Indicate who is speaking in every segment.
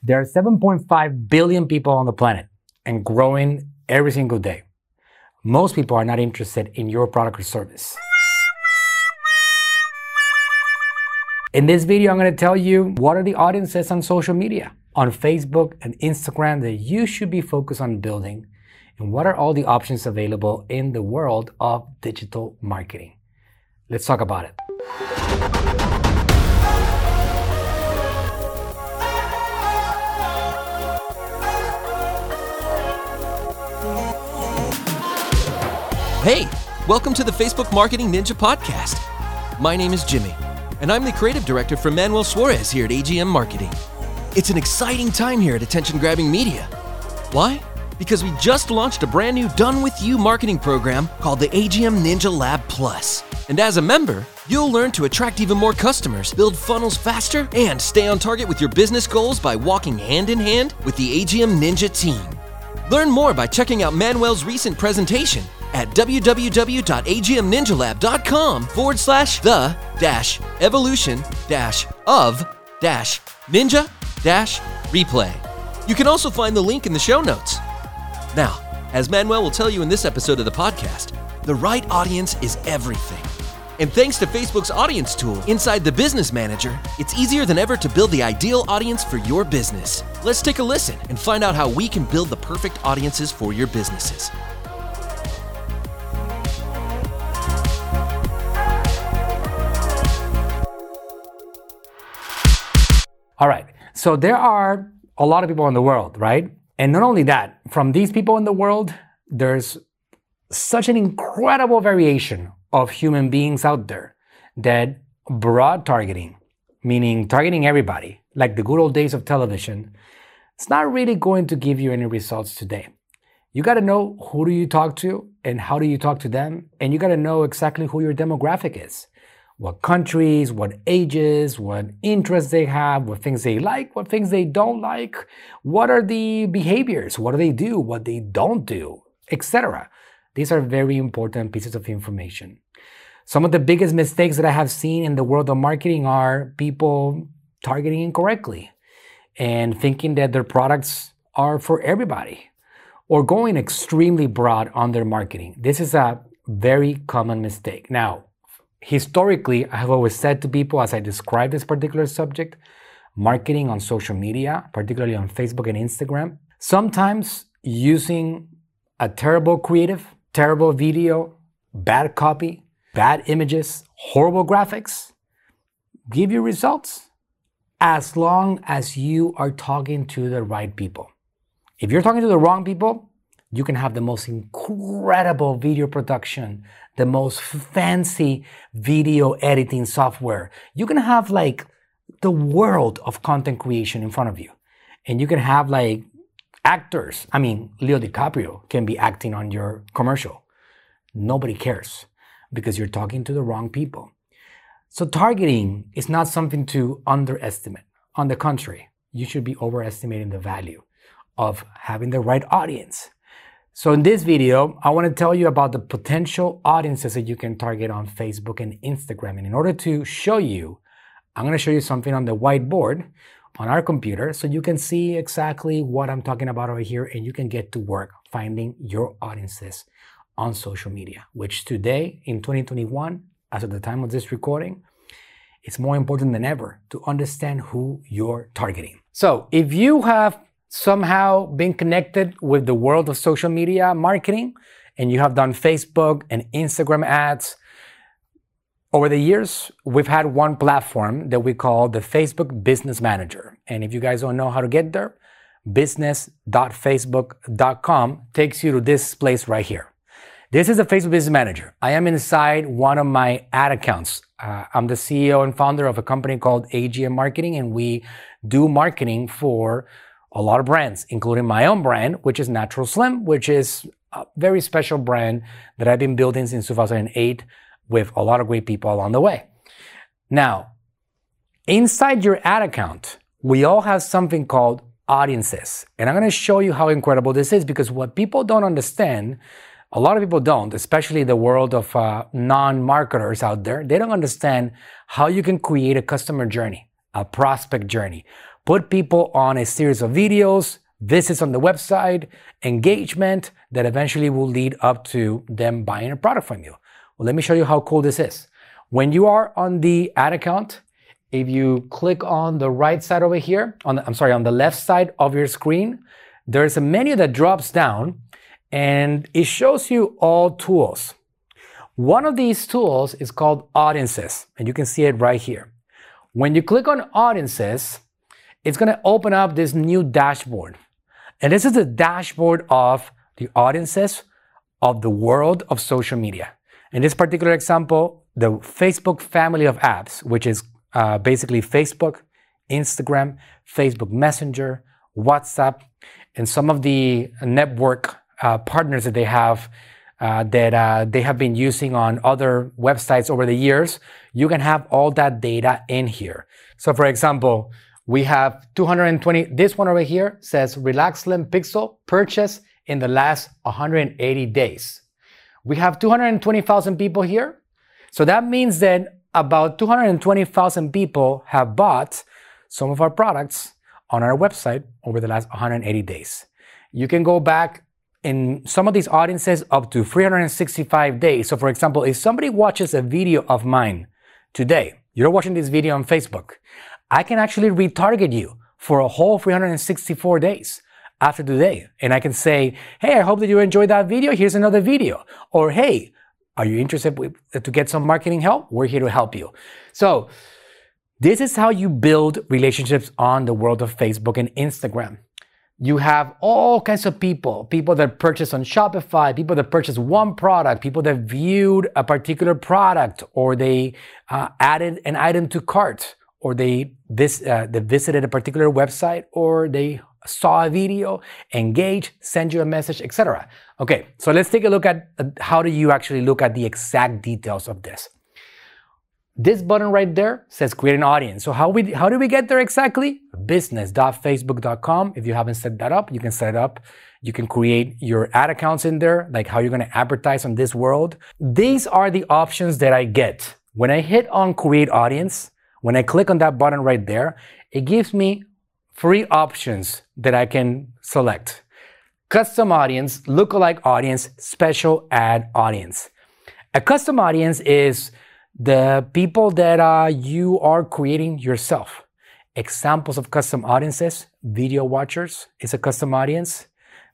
Speaker 1: There are 7.5 billion people on the planet and growing every single day. Most people are not interested in your product or service. In this video, I'm going to tell you what are the audiences on social media, on Facebook and Instagram that you should be focused on building, and what are all the options available in the world of digital marketing. Let's talk about it.
Speaker 2: Hey, welcome to the Facebook Marketing Ninja Podcast. My name is Jimmy, and I'm the creative director for Manuel Suarez here at AGM Marketing. It's an exciting time here at Attention Grabbing Media. Why? Because we just launched a brand new done with you marketing program called the AGM Ninja Lab Plus. And as a member, you'll learn to attract even more customers, build funnels faster, and stay on target with your business goals by walking hand in hand with the AGM Ninja team. Learn more by checking out Manuel's recent presentation at www.agmninjalab.com forward slash the dash evolution dash of dash ninja dash replay. You can also find the link in the show notes. Now, as Manuel will tell you in this episode of the podcast, the right audience is everything. And thanks to Facebook's audience tool inside the Business Manager, it's easier than ever to build the ideal audience for your business. Let's take a listen and find out how we can build the perfect audiences for your businesses.
Speaker 1: All right. So there are a lot of people in the world, right? And not only that, from these people in the world, there's such an incredible variation of human beings out there that broad targeting, meaning targeting everybody, like the good old days of television, it's not really going to give you any results today. You got to know who do you talk to and how do you talk to them, and you got to know exactly who your demographic is what countries, what ages, what interests they have, what things they like, what things they don't like, what are the behaviors, what do they do, what they don't do, etc. These are very important pieces of information. Some of the biggest mistakes that I have seen in the world of marketing are people targeting incorrectly and thinking that their products are for everybody or going extremely broad on their marketing. This is a very common mistake. Now, historically, I have always said to people as I describe this particular subject, marketing on social media, particularly on Facebook and Instagram, sometimes using a terrible creative, terrible video, bad copy, bad images, horrible graphics, give you results as long as you are talking to the right people. If you're talking to the wrong people, you can have the most incredible video production, the most fancy video editing software. You can have like the world of content creation in front of you. And you can have like actors. I mean, Leo DiCaprio can be acting on your commercial. Nobody cares because you're talking to the wrong people. So targeting is not something to underestimate. On the contrary, you should be overestimating the value of having the right audience so in this video, I want to tell you about the potential audiences that you can target on Facebook and Instagram. And in order to show you, I'm going to show you something on the whiteboard on our computer so you can see exactly what I'm talking about over here and you can get to work finding your audiences on social media, which today in 2021, as of the time of this recording, it's more important than ever to understand who you're targeting. So if you have somehow been connected with the world of social media marketing and you have done Facebook and Instagram ads, over the years, we've had one platform that we call the Facebook Business Manager. And if you guys don't know how to get there, business.facebook.com takes you to this place right here. This is the Facebook Business Manager. I am inside one of my ad accounts. Uh, I'm the CEO and founder of a company called AGM Marketing, and we do marketing for a lot of brands, including my own brand, which is Natural Slim, which is a very special brand that I've been building since 2008 with a lot of great people along the way. Now, inside your ad account, we all have something called audiences. And I'm going to show you how incredible this is because what people don't understand, a lot of people don't, especially the world of uh, non marketers out there, they don't understand how you can create a customer journey, a prospect journey, put people on a series of videos, visits on the website, engagement that eventually will lead up to them buying a product from you. Well, let me show you how cool this is. When you are on the ad account, if you click on the right side over here, on the, I'm sorry, on the left side of your screen, there's a menu that drops down and it shows you all tools. One of these tools is called audiences, and you can see it right here. When you click on audiences, it's going to open up this new dashboard. And this is the dashboard of the audiences of the world of social media. In this particular example, the Facebook family of apps, which is uh, basically Facebook, Instagram, Facebook Messenger, WhatsApp, and some of the network uh, partners that they have uh, that uh, they have been using on other websites over the years, you can have all that data in here. So, for example, we have 220. This one over here says Relax Slim Pixel purchase in the last 180 days. We have 220,000 people here. So that means that about 220,000 people have bought some of our products on our website over the last 180 days. You can go back in some of these audiences up to 365 days. So, for example, if somebody watches a video of mine today, you're watching this video on Facebook, I can actually retarget you for a whole 364 days after today. And I can say, hey, I hope that you enjoyed that video. Here's another video. Or, hey, are you interested to get some marketing help? We're here to help you. So, this is how you build relationships on the world of Facebook and Instagram. You have all kinds of people, people that purchase on Shopify, people that purchase one product, people that viewed a particular product, or they uh, added an item to cart, or they, vis- uh, they visited a particular website, or they saw a video, engage, send you a message, etc. Okay, so let's take a look at uh, how do you actually look at the exact details of this. This button right there says create an audience. So how we how do we get there exactly? business.facebook.com. If you haven't set that up, you can set it up. You can create your ad accounts in there, like how you're going to advertise on this world. These are the options that I get. When I hit on create audience, when I click on that button right there, it gives me three options that I can select. Custom audience, lookalike audience, special ad audience. A custom audience is the people that uh, you are creating yourself. Examples of custom audiences, video watchers is a custom audience.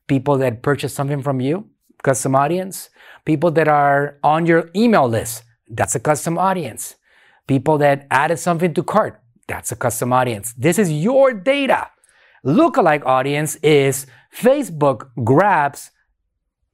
Speaker 1: People that purchase something from you, custom audience. People that are on your email list, that's a custom audience. People that added something to cart, that's a custom audience. This is your data. Lookalike audience is Facebook grabs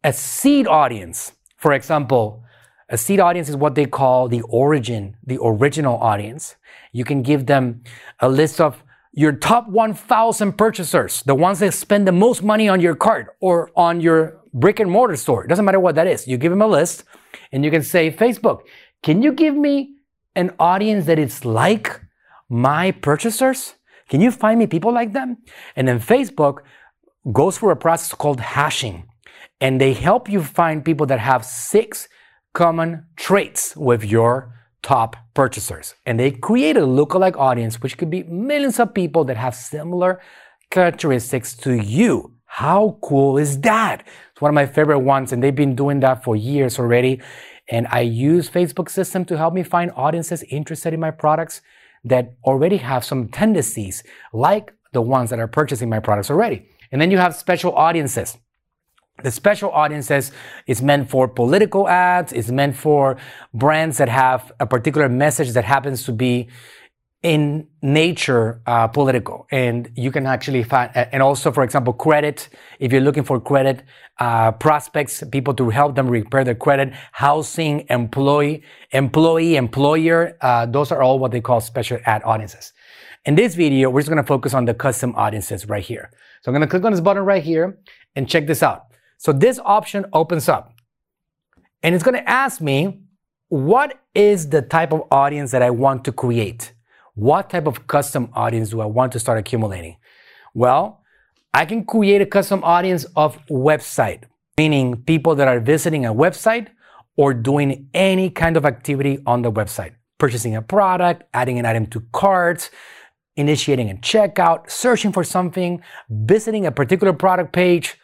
Speaker 1: a seed audience. For example, a seed audience is what they call the origin, the original audience. You can give them a list of your top 1,000 purchasers, the ones that spend the most money on your cart or on your brick and mortar store. It doesn't matter what that is. You give them a list and you can say, Facebook, can you give me an audience that is like my purchasers? Can you find me people like them? And then Facebook goes through a process called hashing and they help you find people that have six common traits with your top purchasers. And they create a lookalike audience, which could be millions of people that have similar characteristics to you. How cool is that? It's one of my favorite ones, and they've been doing that for years already. And I use Facebook system to help me find audiences interested in my products that already have some tendencies like the ones that are purchasing my products already. And then you have special audiences. The special audiences is meant for political ads, it's meant for brands that have a particular message that happens to be in nature uh, political. And you can actually find and also for example credit. If you're looking for credit uh, prospects people to help them repair their credit housing employee employee employer uh, those are all what they call special ad audiences. In this video we're just going to focus on the custom audiences right here. So i'm going to click on this button right here and check this out. So this option opens up and it's going to ask me, what is the type of audience that I want to create? What type of custom audience do I want to start accumulating? Well, I can create a custom audience of website, meaning people that are visiting a website or doing any kind of activity on the website, purchasing a product, adding an item to carts, initiating a checkout, searching for something, visiting a particular product page.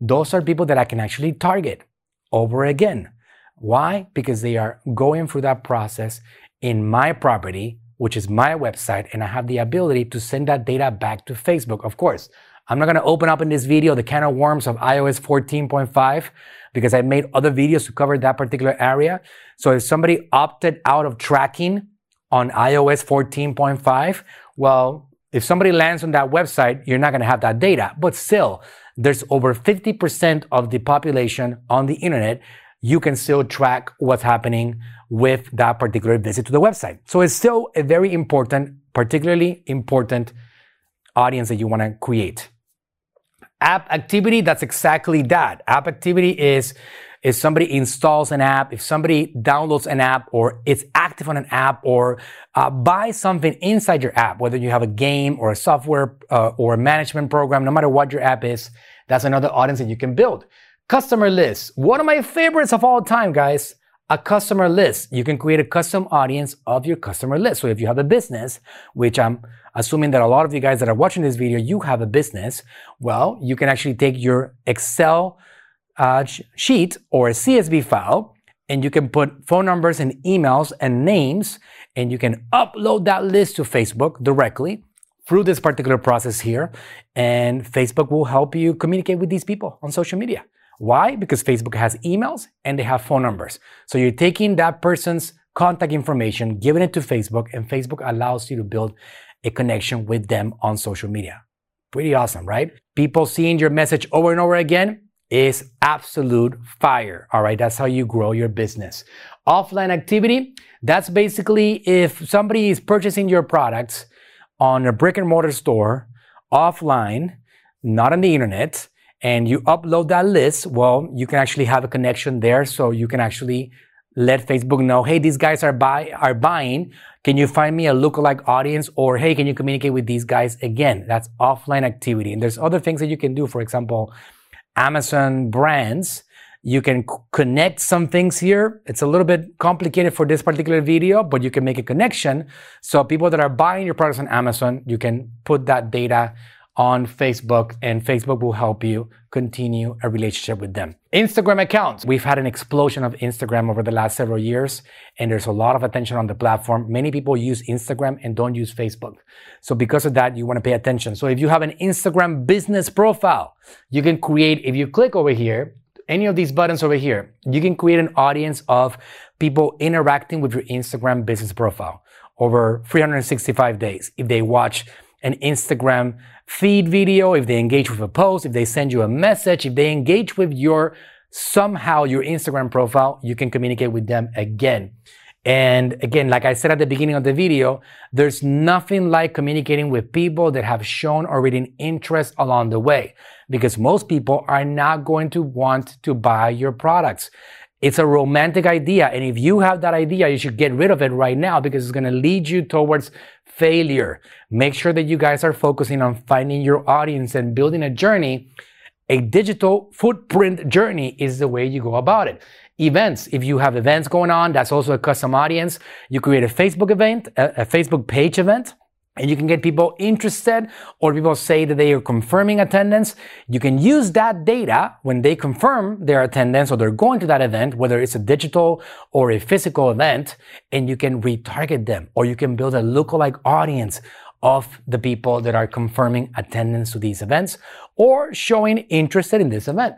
Speaker 1: Those are people that I can actually target over again. Why? Because they are going through that process in my property, which is my website, and I have the ability to send that data back to Facebook. Of course, I'm not going to open up in this video the can of worms of iOS 14.5 because I made other videos to cover that particular area. So if somebody opted out of tracking on iOS 14.5, well, if somebody lands on that website, you're not going to have that data. But still, there's over 50% of the population on the internet. You can still track what's happening with that particular visit to the website. So it's still a very important, particularly important audience that you want to create. App activity, that's exactly that. App activity is if somebody installs an app, if somebody downloads an app or it's active on an app or uh, buys something inside your app, whether you have a game or a software uh, or a management program, no matter what your app is, that's another audience that you can build. Customer lists. One of my favorites of all time, guys. A customer list. You can create a custom audience of your customer list. So if you have a business, which I'm assuming that a lot of you guys that are watching this video, you have a business, well, you can actually take your Excel uh, sheet or a CSV file and you can put phone numbers and emails and names and you can upload that list to Facebook directly through this particular process here. And Facebook will help you communicate with these people on social media. Why? Because Facebook has emails and they have phone numbers. So you're taking that person's contact information, giving it to Facebook, and Facebook allows you to build a connection with them on social media. Pretty awesome, right? People seeing your message over and over again is absolute fire. All right. That's how you grow your business. Offline activity. That's basically if somebody is purchasing your products on a brick and mortar store offline, not on the internet, and you upload that list, well, you can actually have a connection there. So you can actually let Facebook know, hey, these guys are buy are buying. Can you find me a lookalike audience? Or hey, can you communicate with these guys again? That's offline activity. And there's other things that you can do. For example, Amazon brands. You can connect some things here. It's a little bit complicated for this particular video, but you can make a connection. So people that are buying your products on Amazon, you can put that data on Facebook and Facebook will help you continue a relationship with them. Instagram accounts. We've had an explosion of Instagram over the last several years and there's a lot of attention on the platform. Many people use Instagram and don't use Facebook. So because of that, you want to pay attention. So if you have an Instagram business profile, you can create, if you click over here, any of these buttons over here, you can create an audience of people interacting with your Instagram business profile over 365 days. If they watch an Instagram feed video, if they engage with a post, if they send you a message, if they engage with your somehow your Instagram profile, you can communicate with them again. And again, like I said at the beginning of the video, there's nothing like communicating with people that have shown already an interest along the way because most people are not going to want to buy your products. It's a romantic idea. And if you have that idea, you should get rid of it right now because it's going to lead you towards failure. Make sure that you guys are focusing on finding your audience and building a journey. A digital footprint journey is the way you go about it. Events. If you have events going on, that's also a custom audience. You create a Facebook event, a, a Facebook page event and you can get people interested or people say that they are confirming attendance. You can use that data when they confirm their attendance or they're going to that event, whether it's a digital or a physical event, and you can retarget them or you can build a lookalike audience of the people that are confirming attendance to these events or showing interested in this event.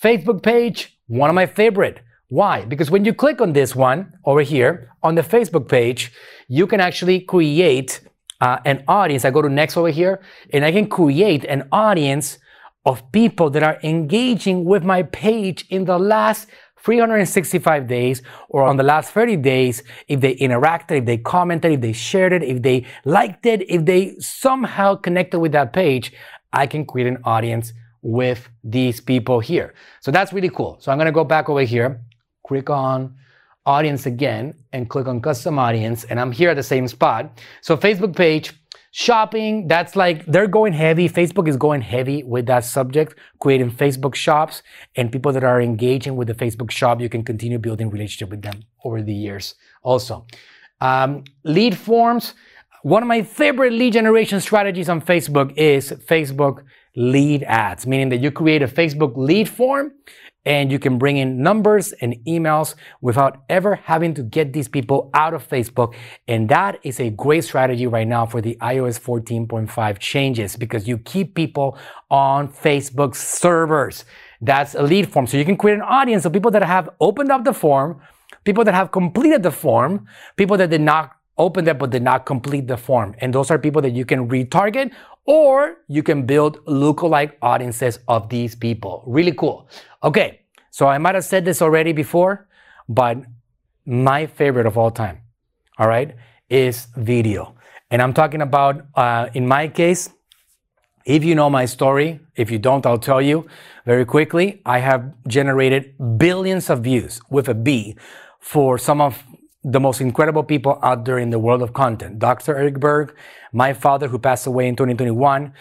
Speaker 1: Facebook page, one of my favorite. Why? Because when you click on this one over here on the Facebook page, you can actually create uh, an audience. I go to next over here and I can create an audience of people that are engaging with my page in the last 365 days or on the last 30 days if they interacted, if they commented, if they shared it, if they liked it, if they somehow connected with that page, I can create an audience with these people here. So that's really cool. So I'm going to go back over here, click on audience again and click on custom audience and I'm here at the same spot. So Facebook page, shopping, that's like they're going heavy. Facebook is going heavy with that subject, creating Facebook shops and people that are engaging with the Facebook shop, you can continue building relationship with them over the years also. Um, lead forms, one of my favorite lead generation strategies on Facebook is Facebook lead ads, meaning that you create a Facebook lead form and you can bring in numbers and emails without ever having to get these people out of Facebook. And that is a great strategy right now for the iOS 14.5 changes because you keep people on Facebook servers. That's a lead form. So you can create an audience of people that have opened up the form, people that have completed the form, people that did not open it but did not complete the form. And those are people that you can retarget or you can build lookalike audiences of these people. Really cool. Okay, so I might have said this already before, but my favorite of all time, all right, is video. And I'm talking about, uh, in my case, if you know my story, if you don't, I'll tell you very quickly. I have generated billions of views with a B for some of the most incredible people out there in the world of content. Dr. Eric Berg, my father who passed away in 2021,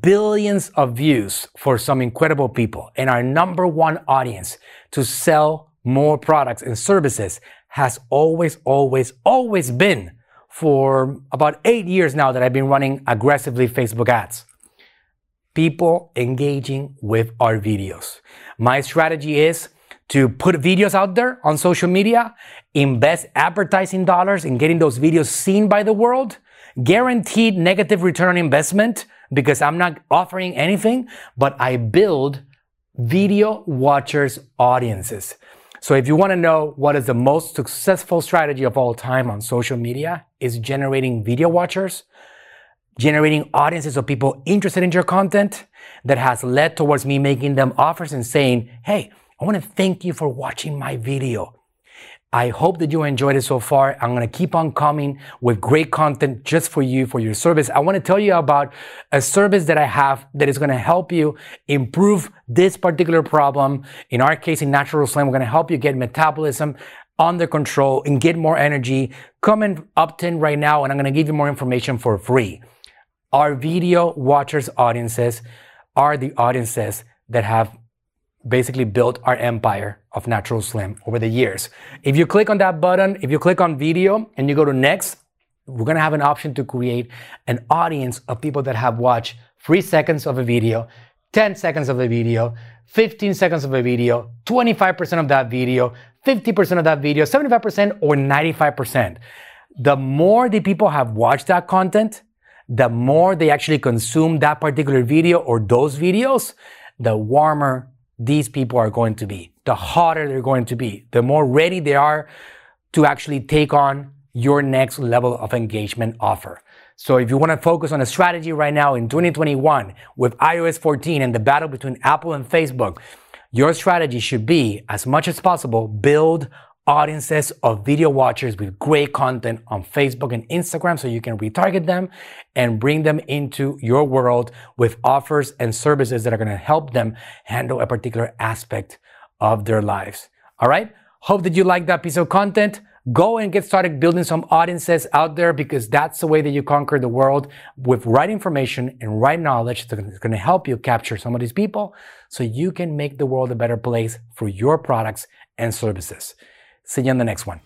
Speaker 1: billions of views for some incredible people. And our number one audience to sell more products and services has always, always, always been for about eight years now that I've been running aggressively Facebook ads. People engaging with our videos. My strategy is to put videos out there on social media, invest advertising dollars in getting those videos seen by the world, guaranteed negative return on investment because I'm not offering anything, but I build video watchers audiences. So if you want to know what is the most successful strategy of all time on social media is generating video watchers, generating audiences of people interested in your content that has led towards me making them offers and saying, Hey, I want to thank you for watching my video. I hope that you enjoyed it so far. I'm going to keep on coming with great content just for you, for your service. I want to tell you about a service that I have that is going to help you improve this particular problem. In our case, in Natural Slim, we're going to help you get metabolism under control and get more energy. Come and opt in right now and I'm going to give you more information for free. Our video watchers audiences are the audiences that have basically built our empire of Natural Slim over the years. If you click on that button, if you click on video and you go to next, we're gonna have an option to create an audience of people that have watched three seconds of a video, 10 seconds of a video, 15 seconds of a video, 25% of that video, 50% of that video, 75% or 95%. The more the people have watched that content, the more they actually consume that particular video or those videos, the warmer these people are going to be, the hotter they're going to be, the more ready they are to actually take on your next level of engagement offer. So if you want to focus on a strategy right now in 2021 with iOS 14 and the battle between Apple and Facebook, your strategy should be, as much as possible, build audiences of video watchers with great content on Facebook and Instagram so you can retarget them and bring them into your world with offers and services that are going to help them handle a particular aspect of their lives. All right. Hope that you like that piece of content. Go and get started building some audiences out there because that's the way that you conquer the world with right information and right knowledge that's going to help you capture some of these people so you can make the world a better place for your products and services. See you in the next one.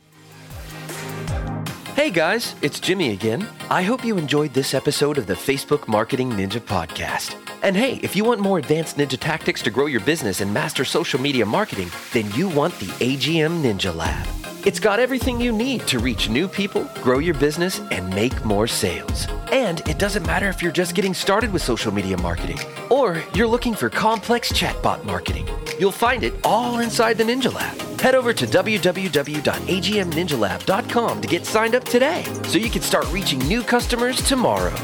Speaker 2: Hey guys, it's Jimmy again. I hope you enjoyed this episode of the Facebook Marketing Ninja Podcast. And hey, if you want more advanced ninja tactics to grow your business and master social media marketing, then you want the AGM Ninja Lab. It's got everything you need to reach new people, grow your business, and make more sales. And it doesn't matter if you're just getting started with social media marketing or you're looking for complex chatbot marketing. You'll find it all inside the Ninja Lab. Head over to www.agmninjalab.com to get signed up today so you can start reaching new customers tomorrow.